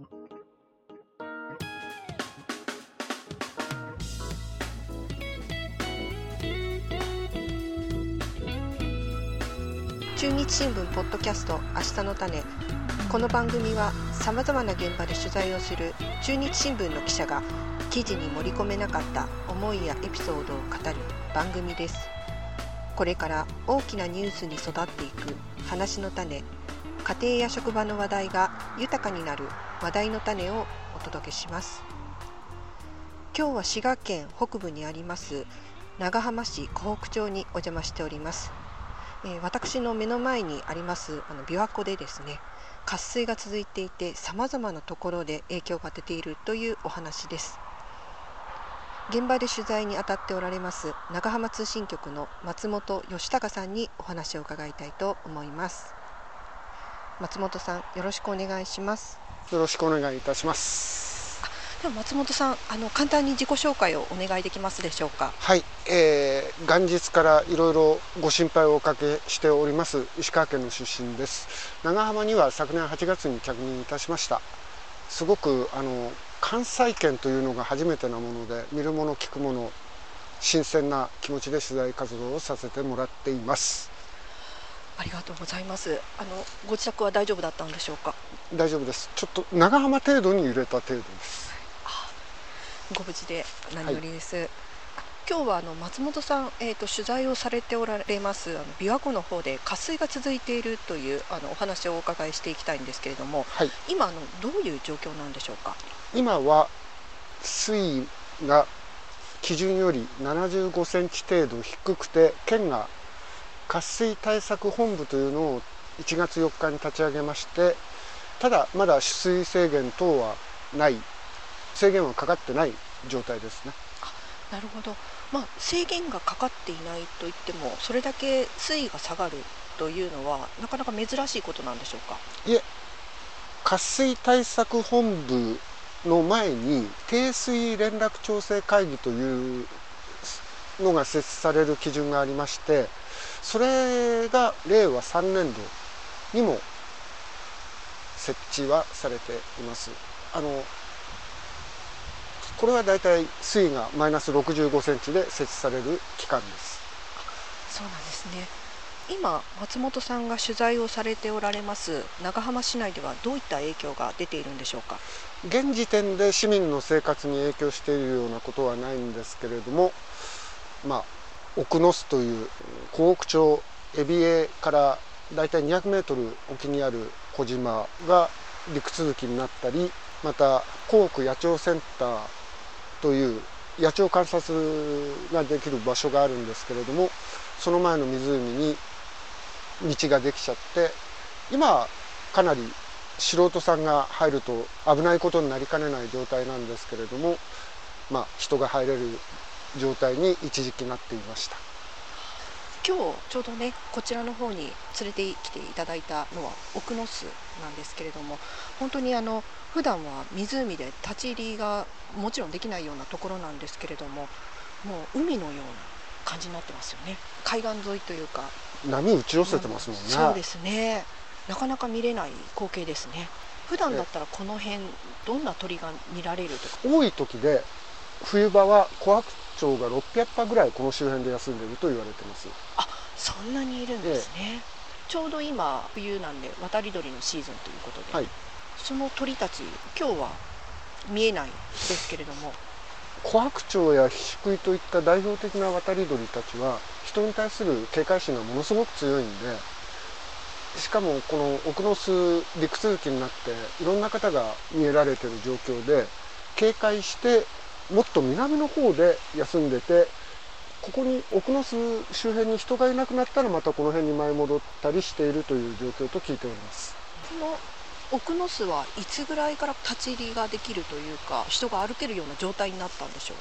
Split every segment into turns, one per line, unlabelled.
中日新聞ポッドキャスト明日の種。この番組はさまざまな現場で取材をする中日新聞の記者が記事に盛り込めなかった思いやエピソードを語る番組です。これから大きなニュースに育っていく話の種。家庭や職場の話題が豊かになる話題の種をお届けします。今日は滋賀県北部にあります長浜市湖北町にお邪魔しております。えー、私の目の前にありますあの琵琶湖でですね渇水が続いていてさまざまなところで影響が出ているというお話です。現場で取材に当たっておられます長浜通信局の松本義孝さんにお話を伺いたいと思います。松本さんよろしくお願いします。
よろしくお願いいたします。
では松本さんあの簡単に自己紹介をお願いできますでしょうか？
はい、えー、元日からいろいろご心配をおかけしております石川県の出身です。長浜には昨年8月に着任いたしました。すごくあの関西圏というのが初めてなもので見るもの聞くもの新鮮な気持ちで取材活動をさせてもらっています
ありがとうございます。あのご自宅は大丈夫だったんでしょうか？
大丈夫です。ちょっと長浜程度に揺れた程度です。
ご無事で何よりです。はい、今日はあの松本さん、えーと、取材をされておられますあの琵琶湖の方で渇水が続いているというあのお話をお伺いしていきたいんですけれども、はい、今あのどういう状況なんでしょうか？
今は水位が基準より75センチ程度低くて県が渇水対策本部というのを1月4日に立ち上げましてただまだ取水制限等はない。制限はかかってない状態ですね。
あなるほど、まあ、制限がかかっていないといってもそれだけ水位が下がるというのはなかなか珍しいことなんでしょうか？
いえ。渇水対策本部の前に低水連絡調整会議というのが設置される基準がありましてそれが令和3年度にも設置はされています。あのこれはだいたい水位がマイナス65センチで設置される期間です。
そうなんですね。今松本さんが取材をされておられます長浜市内ではどういった影響が出ているんでしょうか？
現時点で市民の生活に影響しているようなことはないんですけれどもまあ奥ノ巣という湖北町海老江からだいたい200メートル沖にある小島が陸続きになったりまた湖北野鳥センターという野鳥観察ができる場所があるんですけれどもその前の湖に道ができちゃって今かなり素人さんが入ると危ないことになりかねない状態なんですけれども、まあ、人が入れる状態に一時期なっていました。
今日ちょうどねこちらの方に連れてきていただいたのは奥ノ巣なんですけれども本当にあの普段は湖で立ち入りがもちろんできないようなところなんですけれどももう海のような感じになってますよね。海岸沿いというか。
波打ち寄せてますもんね、
そうですね。なかなか見れない光景ですね。普段だったらこの辺どんな鳥が見られるとか。
多い時で冬場は琥珀鳥が600羽ぐらいこの周辺で休んでいると言われてます。
あそんなにいるんですね、ちょうど今冬なんで渡り鳥のシーズンということで、はい、その鳥たち今日は見えないですけれども。
琥珀鳥やヒシクイといった代表的な渡り鳥たちは人に対する警戒心がものすごく強いんでしかもこの奥の巣陸続きになっていろんな方が見えられてる状況で警戒してもっと南の方で休んでてここに奥の巣周辺に人がいなくなったらまたこの辺に舞い戻ったりしているという状況と聞いております。
この奥の巣はいつぐらいから立ち入りができるというか人が歩けるような状態になったんでしょう？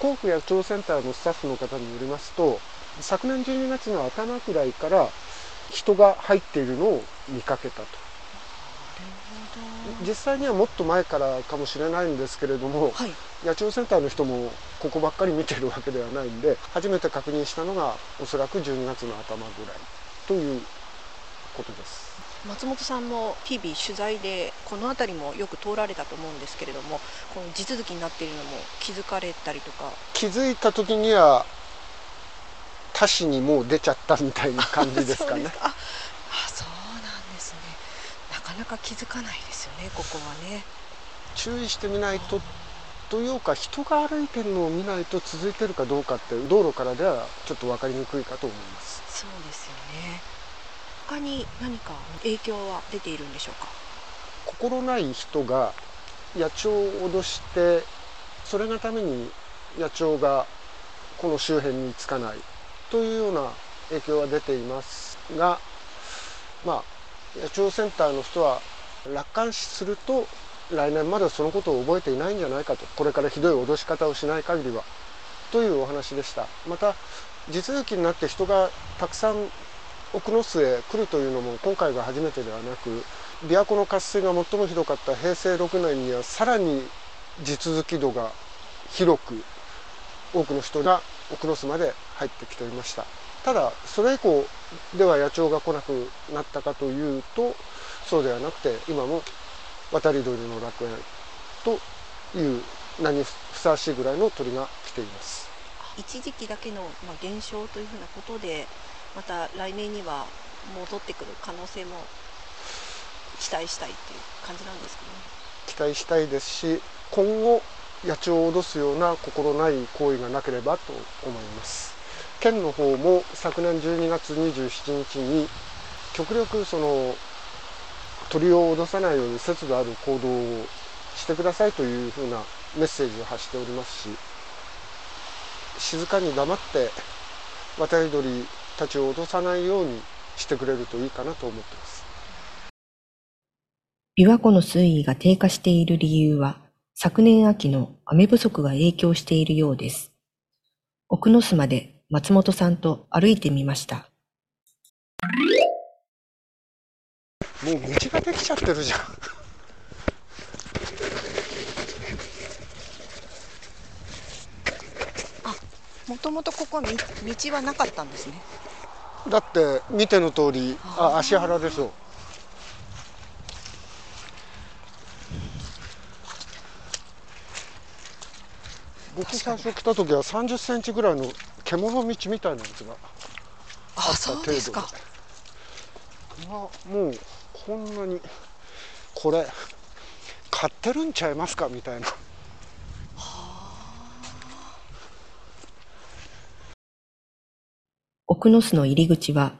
甲府野鳥センターのスタッフの方によりますと昨年12月の頭くらいから人が入っているのを見かけたと実際にはもっと前からかもしれないんですけれども、はい、野鳥センターの人もここばっかり見てるわけではないんで初めて確認したのがおそらく12月の頭ぐらいということです。
松本さんも日々取材でこの辺りもよく通られたと思うんですけれどもこの地続きになっているのも気づかれたりとか。
気づいた時には他市にもう出ちゃったみたいな感じですかね。
ああそうなんですね。なかなか気づかないですよねここはね。
注意してみないとというか人が歩いてるのを見ないと続いてるかどうかって道路からではちょっと分かりにくいかと思います。
そうですよね。他に何か影響は出ているんでしょうか？
心ない人が野鳥を脅してそれがために野鳥がこの周辺につかないというような影響は出ていますがまあ野鳥センターの人は楽観視すると来年までそのことを覚えていないんじゃないかとこれからひどい脅し方をしない限りはというお話でした。また地続きになって人がたくさん奥の巣へ来るというのも今回が初めてではなく琵琶湖の渇水が最もひどかった平成6年にはさらに地続き度が広く多くの人が奥の巣まで入ってきていました。ただそれ以降では野鳥が来なくなったかというとそうではなくて今も渡り鳥の楽園という名にふさわしいぐらいの鳥が来ています。
一時期だけの、まあ、減少というふうなことでまた来年には戻ってくる可能性も期待したいっていう感じなんですかね。
期待したいですし今後野鳥を脅すような心ない行為がなければと思います。県の方も昨年12月27日に極力その鳥を脅さないように節度ある行動をしてくださいというふうなメッセージを発しておりますし静かに黙って渡り鳥たちを脅さないようにしてくれるといいかなと思っています
琵琶湖の水位が低下している理由は昨年秋の雨不足が影響しているようです。奥の巣まで松本さんと歩いてみました。
もう道ができちゃってるじゃん。
あ、もともとここは道はなかったんですね。
だって見ての通り、あ、足原でしょう。僕最初来た時は30センチぐらいの獣道みたいなやつがあった程度でもうこんなにこれ買ってるんちゃいますか？みたいな。
奥ノ巣の入り口は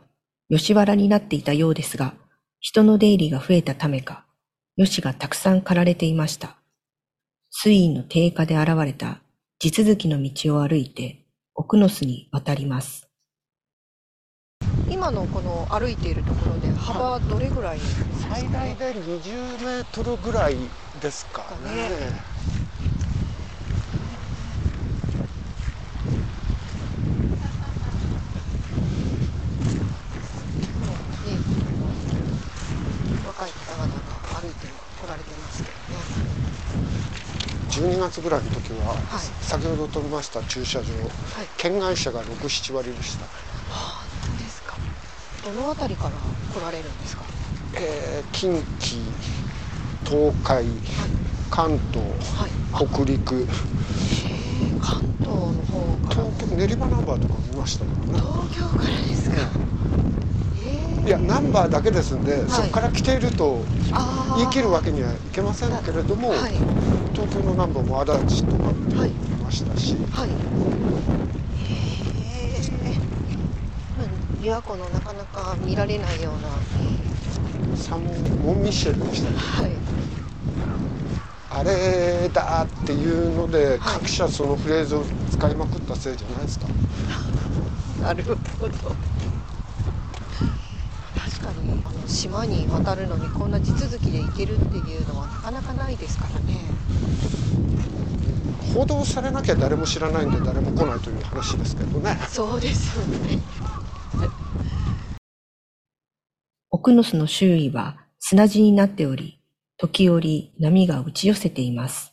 吉原になっていたようですが、人の出入りが増えたためか、吉がたくさん刈られていました。水位の低下で現れた地続きの道を歩いて奥の巣に渡ります。
今のこの歩いているところで幅はどれぐらい、ね、
最大で20メートルぐらいですかね。ね。12月ぐらいの時は、はい、先ほど飛びました駐車場、はい、県外車が67割でした。
どの辺りから来られるんですか？
えー、近畿、東海、はい、関東、北陸。
関東の方から。
東京練馬ナンバーとか見ましたから
ね。東京からですか？
いやナンバーだけですんで、はい、そこから来ていると言い切るわけにはいけませんけれども、はい、東京のナンバーも足立とかっていましたし、はい、
へえ琵琶湖のなかなか見られないよう
な。サンモンミッシェルでしたね、はい、あれだっていうので、各社そのフレーズを使いまくったせいじゃないですか。
なるほど。かにあの島に渡るのにこんな地続きで行けるっていうのはなかなかないですからね。
報道されなきゃ誰も知らないんで誰も来ないという話ですけどね。
そうですよね
奥ノ巣の周囲は砂地になっており時折波が打ち寄せています。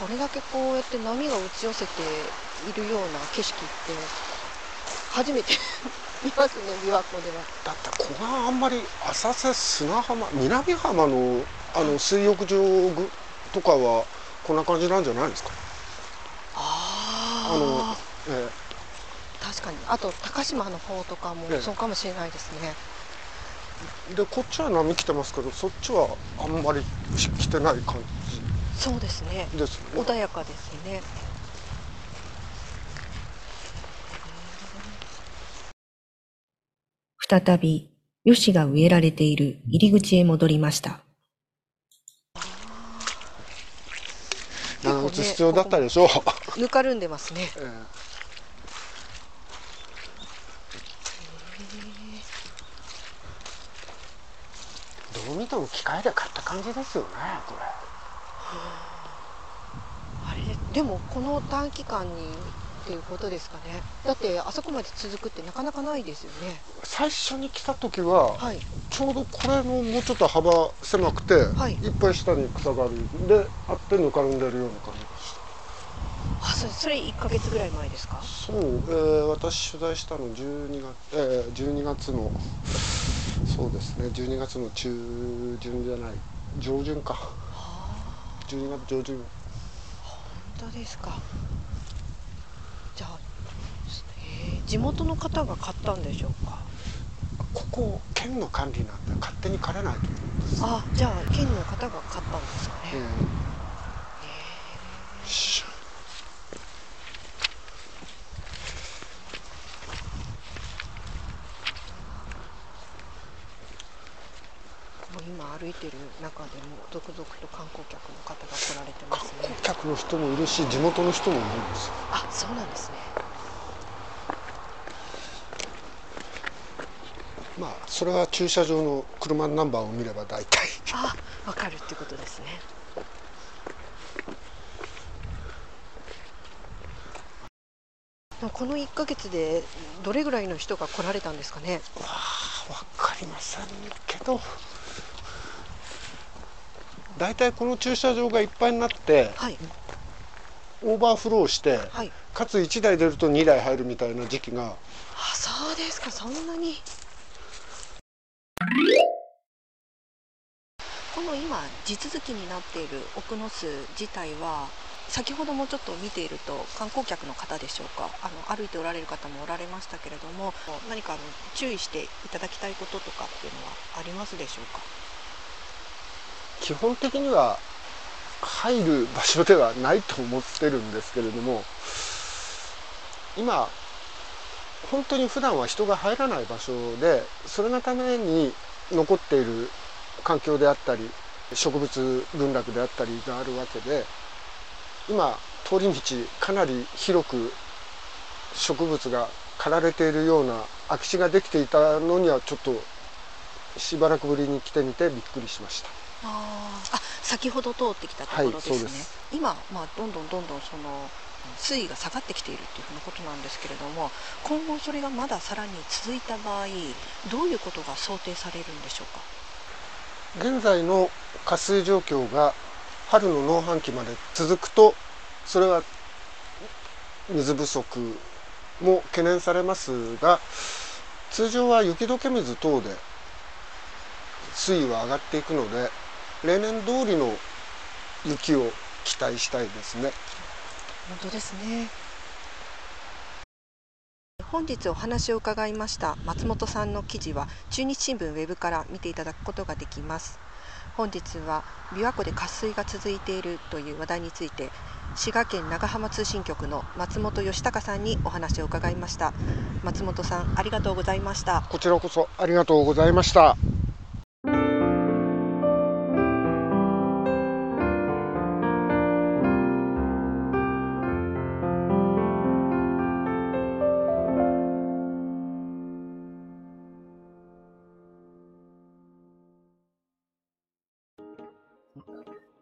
これだけこうやって波が打ち寄せているような景色って初めて見ますね琵琶湖では。
だってここがあんまり浅瀬砂浜南浜のあの水浴場とかはこんな感じなんじゃないですか？
あ
あの、
かに。あと高島の方とかも
ええ。
そうかもしれないですね、
えでこっちは波来てますけどそっちはあんまり来てない感
そうですね。
じですよね。
穏やかですね。
再び、吉が植えられている入り口へ戻りました。
長靴必要だったでしょう、
ぬかるんでますね。
ええどう見ても機械で買った感じですよねこれ。
あれでもこの短期間にっていうことですかね。だってあそこまで続くってなかなかないですよね。
最初に来た時は
はい。
ちょうどこれのもうちょっと幅狭くて、
はい。
いっぱい下に草があるんであってぬかるんでるような感じでした。
あそれそれ1ヶ月ぐらい前ですか？
そう、えー私取材したの12月、えー12月のそうですね。12月の中旬じゃない。上旬か。12月上旬。
本当ですか。じゃあへえ地元の方が買ったんでしょうか。
ここ県の管理なんで勝手に枯れないと思うんです。
あじゃあ県の方が買ったんですかね、
えーよっしゃ
もう今歩いてる中でも続々と観光客の方が来られてま
観
すね。
光客の人もいるし地元の人もいるんですよ。
あそうなんですね。
まあそれは駐車場の車のナンバーを見れば大体。
あわかるってことですね。この1ヶ月でどれぐらいの人が来られたんですかね？
わかりませんけど大体この駐車場がいっぱいになって
はい。
オーバーフローして
はい。
かつ1台出ると2台入るみたいな時期が。
あそうですか。そんなに。この今地続きになっている奥の巣自体は先ほどもちょっと見ていると観光客の方でしょうか。あの歩いておられる方もおられましたけれども何かあの注意していただきたいこととかっていうのはありますでしょうか？
基本的には入る場所ではないと思ってるんですけれども今本当に普段は人が入らない場所でそれがために残っている環境であったり植物群落であったりがあるわけで今通り道かなり広く植物が刈られているような空き地ができていたのにはちょっとしばらくぶりに来てみてびっくりしました。
あ先ほど通ってきたところですね、
はいす。
今、まあ、どんどんどんどんその水位が下がってきているっていうふうなことなんですけれども今後それがまださらに続いた場合どういうことが想定されるんでしょうか？
現在の渇水状況が春の農繁期まで続くとそれは水不足も懸念されますが通常は雪解け水等で水位は上がっていくので例年通りの雪を期待したいですね。
本当ですね本日お話を伺いました松本さんの記事は中日新聞ウェブから見ていただくことができます本日は琵琶湖で渇水が続いているという話題について滋賀県長浜通信局の松本義孝さんにお話を伺いました松本さんありがとうございました
こちらこそありがとうございました。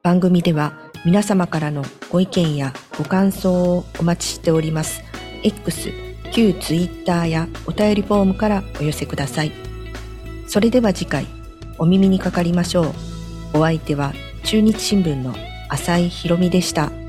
番組では皆様からのご意見やご感想をお待ちしております。X、旧 Twitter やお便りフォームからお寄せください。それでは次回お耳にかかりましょう。お相手は中日新聞の浅井博美でした。